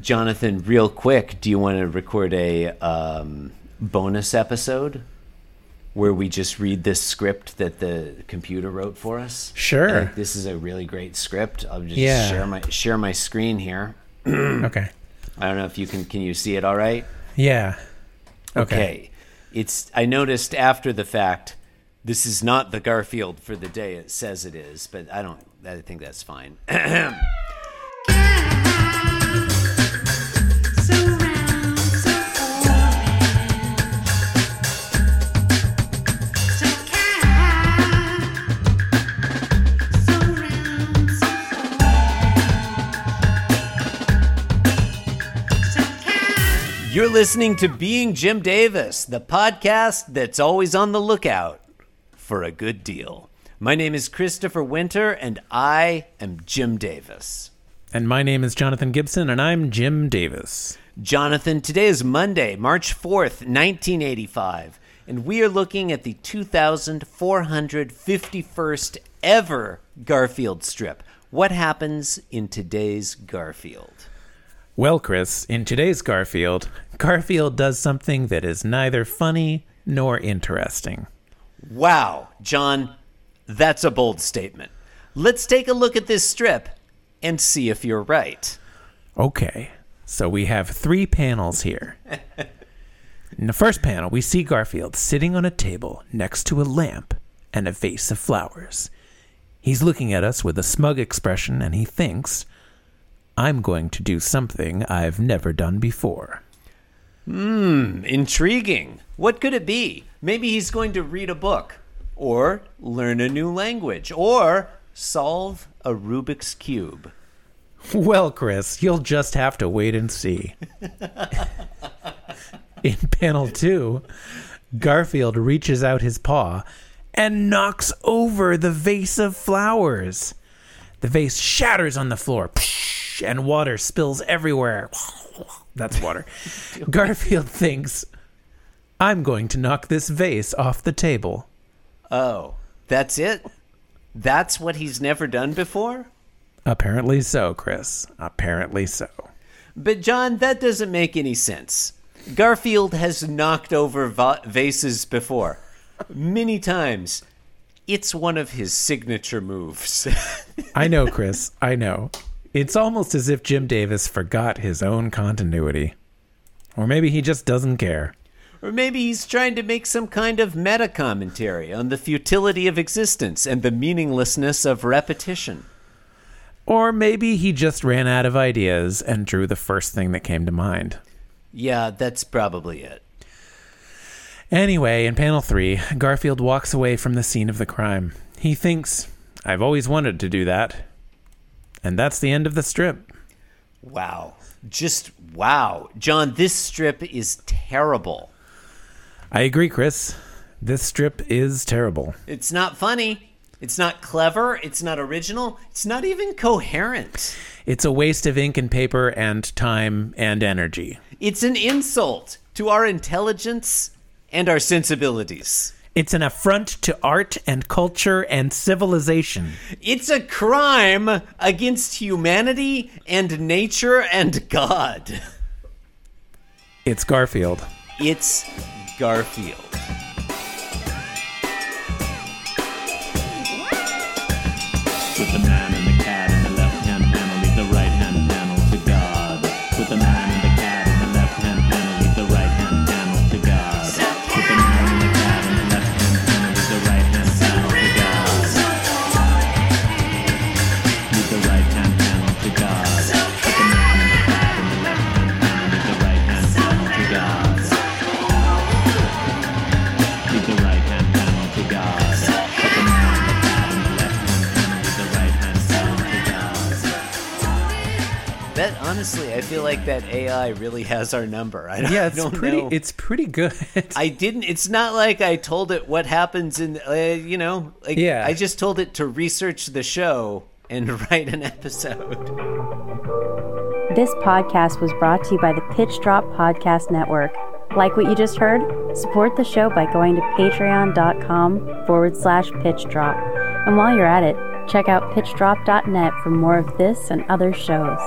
Jonathan, real quick, do you want to record a um, bonus episode where we just read this script that the computer wrote for us? Sure. Think this is a really great script. I'll just Yeah. share my share my screen here. Okay. I don't know if you can can you see it all right? Yeah. Okay. It's I noticed after the fact this is not the Garfield for the day it says it is, but I don't I think that's fine. You're listening to Being Jim Davis, the podcast that's always on the lookout for a good deal. My name is Christopher Winter, and I am Jim Davis. And my name is Jonathan Gibson, and I'm Jim Davis. Jonathan, today is Monday, March 4th, 1985, and we are looking at the 2451st ever Garfield strip. What happens in today's Garfield? Well, Chris, in today's Garfield, Garfield does something that is neither funny nor interesting. Wow, John, that's a bold statement. Let's take a look at this strip and see if you're right. Okay, so we have three panels here. In the first panel, we see Garfield sitting on a table next to a lamp and a vase of flowers. He's looking at us with a smug expression and he thinks, I'm going to do something I've never done before. Hmm, intriguing. What could it be? Maybe he's going to read a book, or learn a new language, or solve a Rubik's Cube. Well, Chris, you'll just have to wait and see. In panel two, Garfield reaches out his paw and knocks over the vase of flowers. The vase shatters on the floor, and water spills everywhere. That's water. Garfield thinks, I'm going to knock this vase off the table. Oh, that's it? That's what he's never done before? Apparently so, Chris. Apparently so. But, John, that doesn't make any sense. Garfield has knocked over va- vases before, many times. It's one of his signature moves. I know, Chris. I know. It's almost as if Jim Davis forgot his own continuity. Or maybe he just doesn't care. or maybe he's trying to make some kind of meta commentary on the futility of existence and the meaninglessness of repetition. Or maybe he just ran out of ideas and drew the first thing that came to mind. Yeah, that's probably it. Anyway, in panel three, Garfield walks away from the scene of the crime. He thinks, I've always wanted to do that. And that's the end of the strip. Wow. Just wow. John, this strip is terrible. I agree, Chris. This strip is terrible. It's not funny. It's not clever. It's not original. It's not even coherent. It's a waste of ink and paper and time and energy. It's an insult to our intelligence and our sensibilities. It's an affront to art and culture and civilization. It's a crime against humanity and nature and God. It's Garfield. It's Garfield. With the That honestly, I feel like that AI really has our number. I don't, Yeah, it's don't pretty. know. It's pretty good. I didn't. It's not like I told it what happens in. Uh, you know, like Yeah. I just told it to research the show and write an episode. This podcast was brought to you by the Pitch Drop Podcast Network. Like what you just heard? Support the show by going to patreon.com forward slash pitch drop. And while you're at it, check out pitchdrop.net for more of this and other shows.